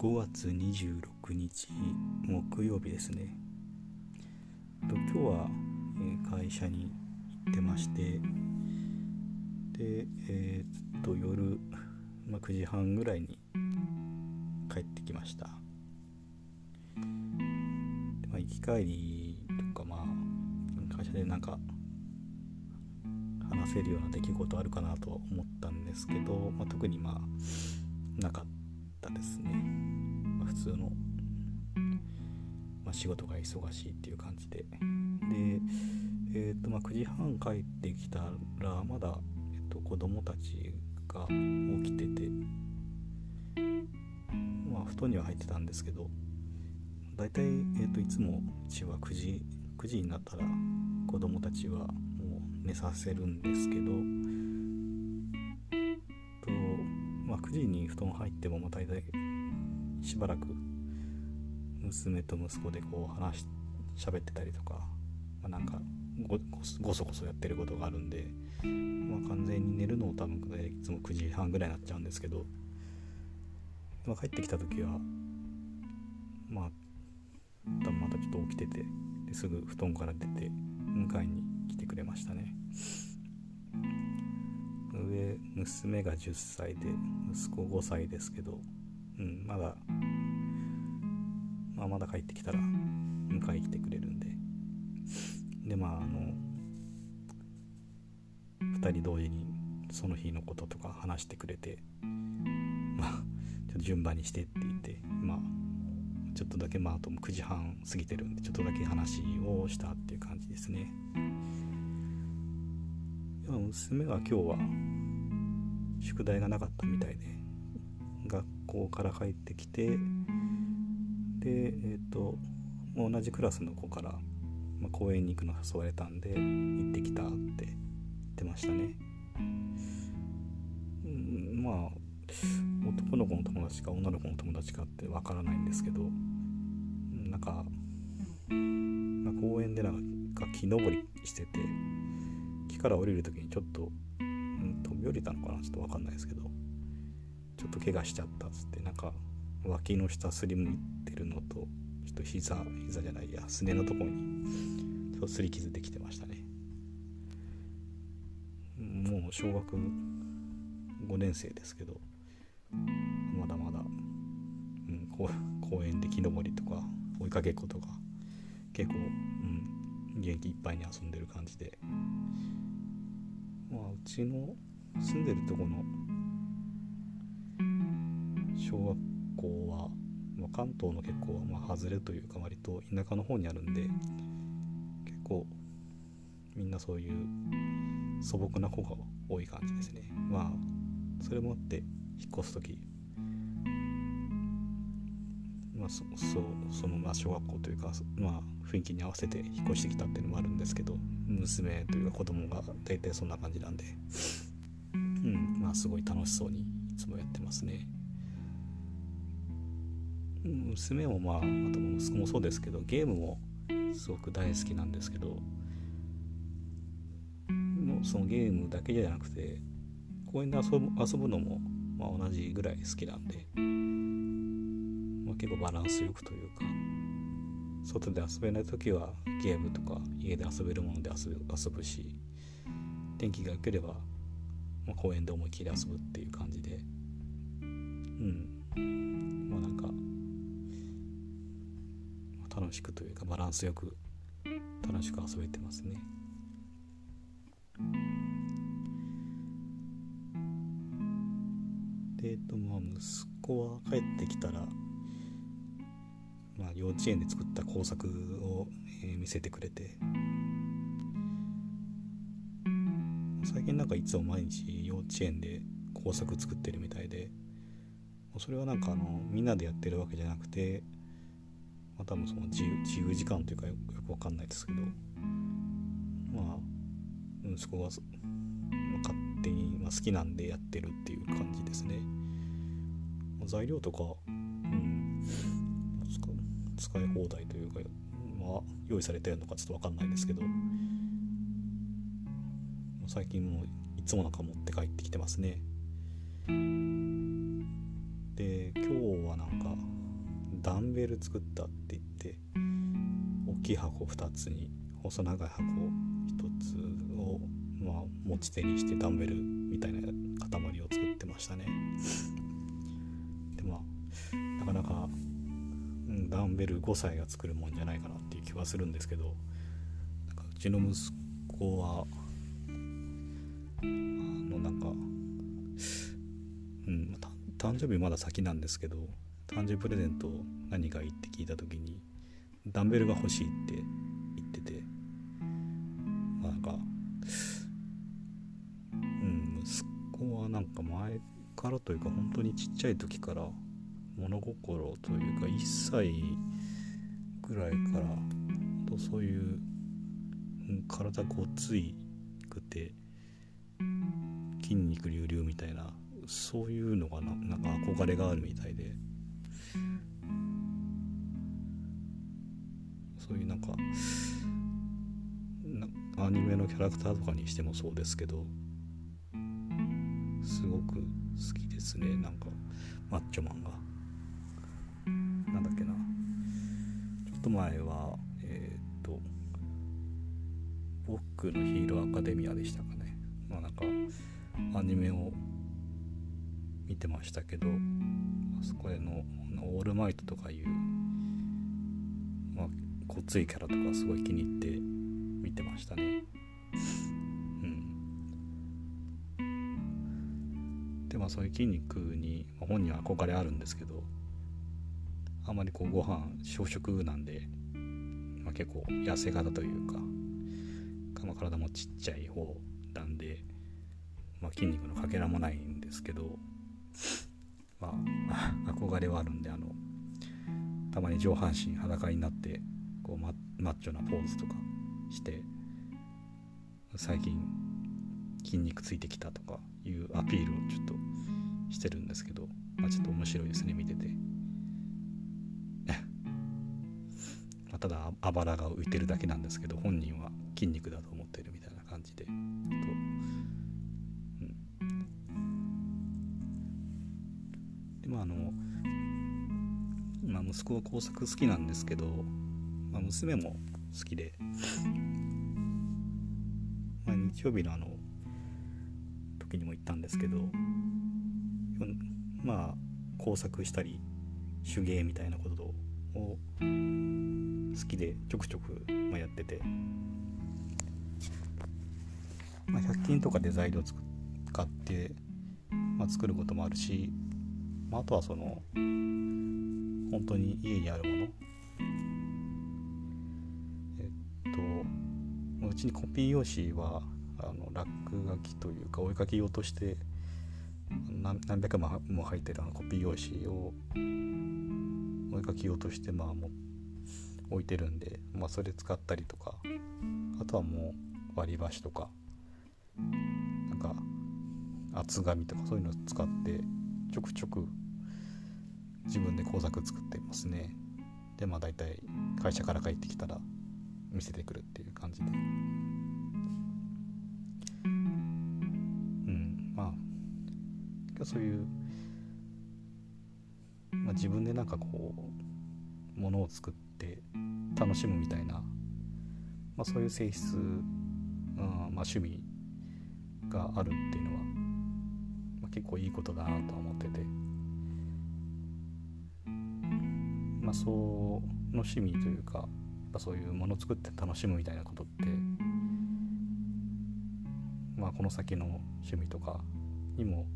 5月26日木曜日ですね。と今日は、会社に行ってましてでえー、っと夜、まあ、9時半ぐらいに帰ってきました、まあ、行き帰りとかまあ会社でなんか話せるような出来事あるかなとは思ったんですけど、まあ、特にまあなかった。たですね、ま、普通の、まあ、仕事が忙しいっていう感じで。で、えーとまあ、9時半帰ってきたらまだ、えっと、子供たちが起きててまあ布団には入ってたんですけど大体、えーと、いつもうちは9時9時になったら子供たちは寝させるんですけど、9時に布団入ってもまあ大体しばらく娘と息子でこう話し喋ってたりとか、まあ、なんかごごそごそやってることがあるんで、まあ、完全に寝るのを多分いつも9時半ぐらいになっちゃうんですけど、まあ、帰ってきた時はまあ多分またちょっと起きててですぐ布団から出て迎えに来てくれましたね。上娘が10歳で息子5歳ですけど、うん、まだ、まあ、まだ帰ってきたら迎え来てくれるんででまああの2人同時にその日のこととか話してくれてまあちょっと順番にしてって言ってまあちょっとだけまああと9時半過ぎてるんでちょっとだけ話をしたっていう感じですね。娘は今日は宿題がなかったみたいで学校から帰ってきてでえっ、ー、と同じクラスの子から、まあ、公園に行くの誘われたんで行ってきたって言ってましたね。うん、まあ男の子の友達か女の子の友達かってわからないんですけどなんか、まあ、公園でなんか木登りしててから降りる時にちょっと、うん、飛び降りたのかな？ちょっと分かんないですけど。ちょっと怪我しちゃったっつってなんか脇の下すりむいてるのとちょっと膝膝じゃないやすねのとこにちょっとすり傷できてましたね。もう小学5年生ですけどまだまだ、うん、公園で木登りとか追いかけっことか結構、うん、元気いっぱいに遊んでる感じで。まあうちの住んでるとこの小学校は、まあ、関東の結構、まあ、外れというか割と田舎の方にあるんで結構みんなそういう素朴な子が多い感じですね。まあそれもあって引っ越す時そそそのまあ小学校というかまあ雰囲気に合わせて引っ越してきたっていうのもあるんですけど娘というか子供が大体そんな感じなんでうんまあすごい楽しそうにいつもやってますね。娘もまああと息子もそうですけどゲームもすごく大好きなんですけどもうそのゲームだけじゃなくて公園で遊ぶ遊ぶのもまあ同じぐらい好きなんで、結構バランスよくというか外で遊べない時はゲームとか家で遊べるもので遊ぶ遊ぶし天気が良ければ、まあ、公園で思いっきり遊ぶっていう感じでうんまあなんか楽しくというかバランスよく楽しく遊べてますね。でえっとまあ息子は帰ってきたらまあ、幼稚園で作った工作を、え、見せてくれて最近なんかいつも毎日幼稚園で工作作ってるみたいでそれはなんかあのみんなでやってるわけじゃなくて、まあ、多分その自由自由時間というかよくわかんないですけどまあ息子が、勝手に、まあ、好きなんでやってるっていう感じですね。材料とか使い放題というか、まあ、用意されてるのかちょっと分かんないですけど最近もいつもなんか持って帰ってきてますね。で今日はなんかダンベル作ったって言って大きい箱2つに細長い箱1つを、まあ、持ち手にしてダンベルみたいな塊を作ってましたね。でまあなかなか、ダンベル5歳が作るもんじゃないかなっていう気はするんですけどなんかうちの息子はあのなんかうん誕生日まだ先なんですけど誕生日プレゼント何がいいって聞いた時にダンベルが欲しいって言っててまあなんかうん息子はなんか前からというか本当にちっちゃい時から物心というか1歳ぐらいからとそういう体ごついくて筋肉隆々みたいなそういうのがななんか憧れがあるみたいで。そういうなんかアニメのキャラクターとかにしてもそうですけどすごく好きですねなんかマッチョマンが。前はえっ、ー、と僕のヒーローアカデミアでしたかね。まあなんかアニメを見てましたけどあそこへのオールマイトとかいう、まあ、ごついキャラとかすごい気に入って見てましたね。うん。でまあそういう筋肉に、本人は憧れあるんですけどあまりこうご飯小食なんで、まあ、結構痩せ型というか、まあ、体もちっちゃい方なんで、まあ、筋肉のかけらもないんですけどまあ憧れはあるんであのたまに上半身裸になってこうママッチョなポーズとかして最近筋肉ついてきたとかいうアピールをちょっとしてるんですけど、まあ、ちょっと面白いですね見ててまあただあばらが浮いてるだけなんですけど本人は筋肉だと思ってるみたいな感じで。とまああの、まあ、息子は工作好きなんですけど、まあ、娘も好きで、まあ、日曜日のあの時にも言ったんですけどまあ工作したり手芸みたいなことを好きでちょくちょく、まあ、やってて、まあ、100均とかで材料使って、まあ、作ることもあるしまあ、あとはその本当に家にあるもの。えっとうちにコピー用紙はあの落書きというか追いかけ用として何百枚も入ってるあのコピー用紙を追いかけ用としてまあも置いてるんで、まあ、それ使ったりとかあとはもう割り箸とかなんか厚紙とかそういうのを使ってちょくちょく自分で工作作ってますね。でまあ大体会社から帰ってきたら見せてくるっていう感じで。うんまあそういう、まあ、自分でなんかこうものを作って楽しむみたいな、まあ、そういう性質、うんまあ、趣味があるっていうのは、まあ、結構いいことだなとは思ってて。まあ、その趣味というかやっぱそういうもの作って楽しむみたいなことって、まあ、この先の趣味とかにも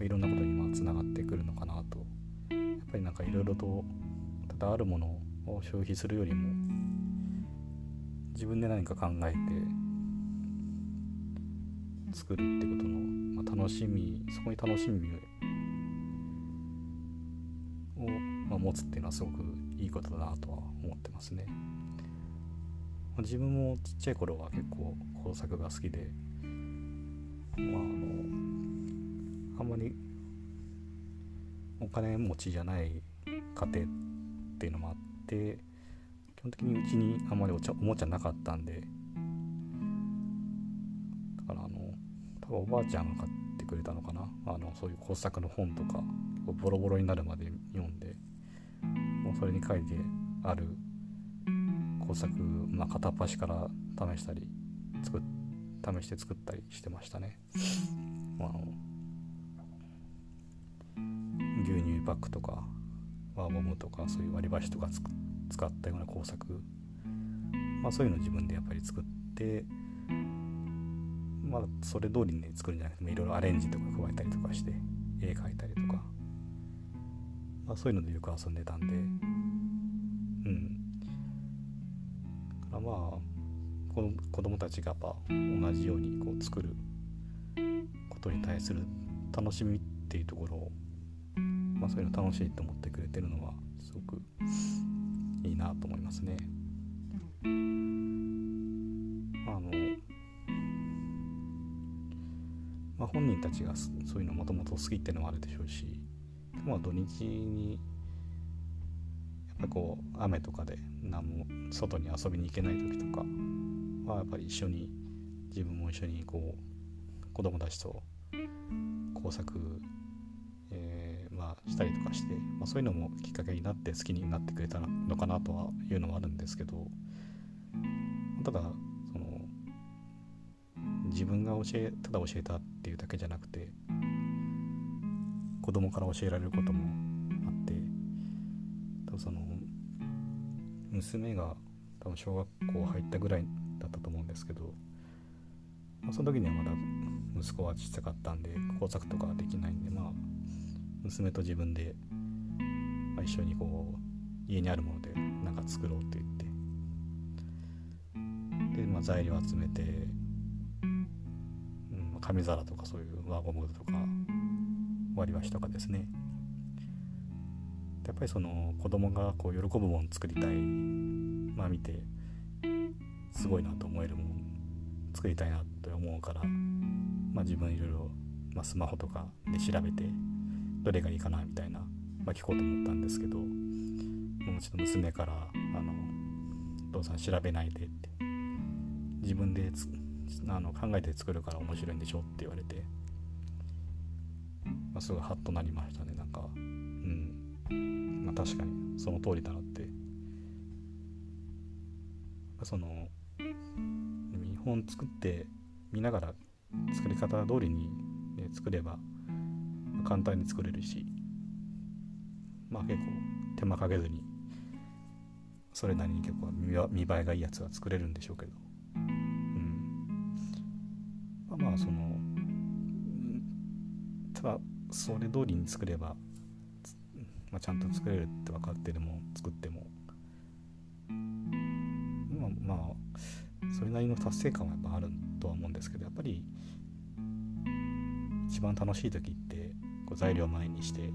いろんなことにつながってくるのかなとやっぱりなんかいろいろとただあるものを消費するよりも自分で何か考えて作るってことの、まあ、楽しみそこに楽しみまあ、持つっていうのはすごくいいことだなとは思ってますね。自分もちっちゃい頃は結構工作が好きで、まあ、あのあんまりお金持ちじゃない家庭っていうのもあって基本的にうちにあんまりお茶おもちゃなかったんで。だからあの多分おばあちゃんが買ってくれたのかな。あのそういう工作の本とかボロボロになるまで読んで。もうそれに書いてある工作、まあ、片っ端から試したり作試して作ったりしてましたね。まあの牛乳パックとかワーモムとかそういう割り箸とか使ったような工作、まあ、そういうのを自分でやっぱり作ってまあそれ通りにね作るんじゃなくていろいろアレンジとか加えたりとかして絵描いたりとか、まあ、そういうのでよく遊んでたんで。うん。だからまあ子供たちがやっぱ同じようにこう作ることに対する楽しみっていうところを、まあ、そういうの楽しいと思ってくれてるのはすごくいいなと思いますね。あのまあ、本人たちがそういうのもともと好きっていうのもあるでしょうし、まあ、土日にやっぱりこう雨とかで何も外に遊びに行けない時とかはやっぱり一緒に自分も一緒にこう子供たちと工作、したりとかして、まあ、そういうのもきっかけになって好きになってくれたのかなとはいうのはあるんですけどただその自分が教えただ教えたっていうだけじゃなくて子供から教えられることもあって多分その娘が多分小学校入ったぐらいだったと思うんですけど、まあ、その時にはまだ息子はちっちゃかったんで工作とかできないんでまあ娘と自分で、まあ、一緒にこう家にあるもので何か作ろうって言って。で、まあ、材料集めて、うん、紙皿とかそういう輪ゴムとか割り箸とかですね。やっぱりその子供がこう喜ぶもの作りたいまあ見てすごいなと思えるもの作りたいなと思うから、まあ、自分いろいろ、まあ、スマホとかで調べてどれがいいかなみたいな、まあ、聞こうと思ったんですけどもうちょっと娘から「あのお父さん調べないで」って自分であの考えて作るから面白いんでしょって言われて、まあ、すごいハッとなりましたね。なんかうん。まあ確かにその通りだなって。まあその見本作って見ながら作り方通りに、ね、作れば簡単に作れるしまあ結構手間かけずにそれなりに結構見栄えがいいやつは作れるんでしょうけど、うん、まあまあそのただそれ通りに作れば、まあ、ちゃんと作れるって分かってでも作っても。まあまあそれなりの達成感はやっぱあるとは思うんですけどやっぱり一番楽しい時ってこう材料前にして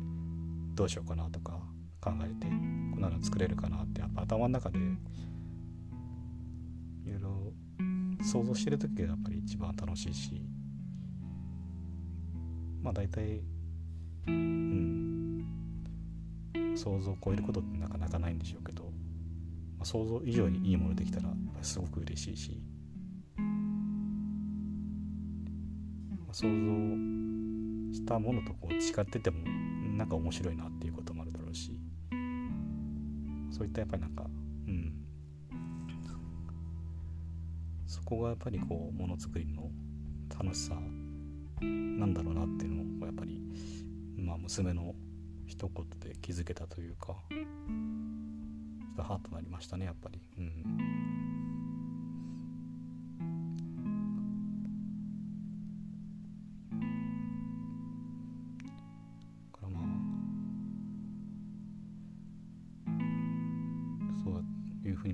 どうしようかなとか考えてこんなの作れるかなってやっぱ頭の中でいろいろ想像してる時がやっぱり一番楽しいしまあ大体うん想像を超えることってなかなかないんでしょうけどまあ、想像以上にいいものできたらすごく嬉しいし、まあ、想像したものとこう違っててもなんか面白いなっていうこともあるだろうしそういったやっぱりなんかうん。そこがやっぱりこうものづくりの楽しさなんだろうなっていうのをやっぱりまあ娘の一言で気づけたというかちょっとハートなりましたねやっぱり。うん。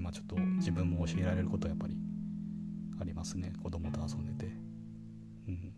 まあちょっと自分も教えられることはやっぱりありますね。子供と遊んでて。うん。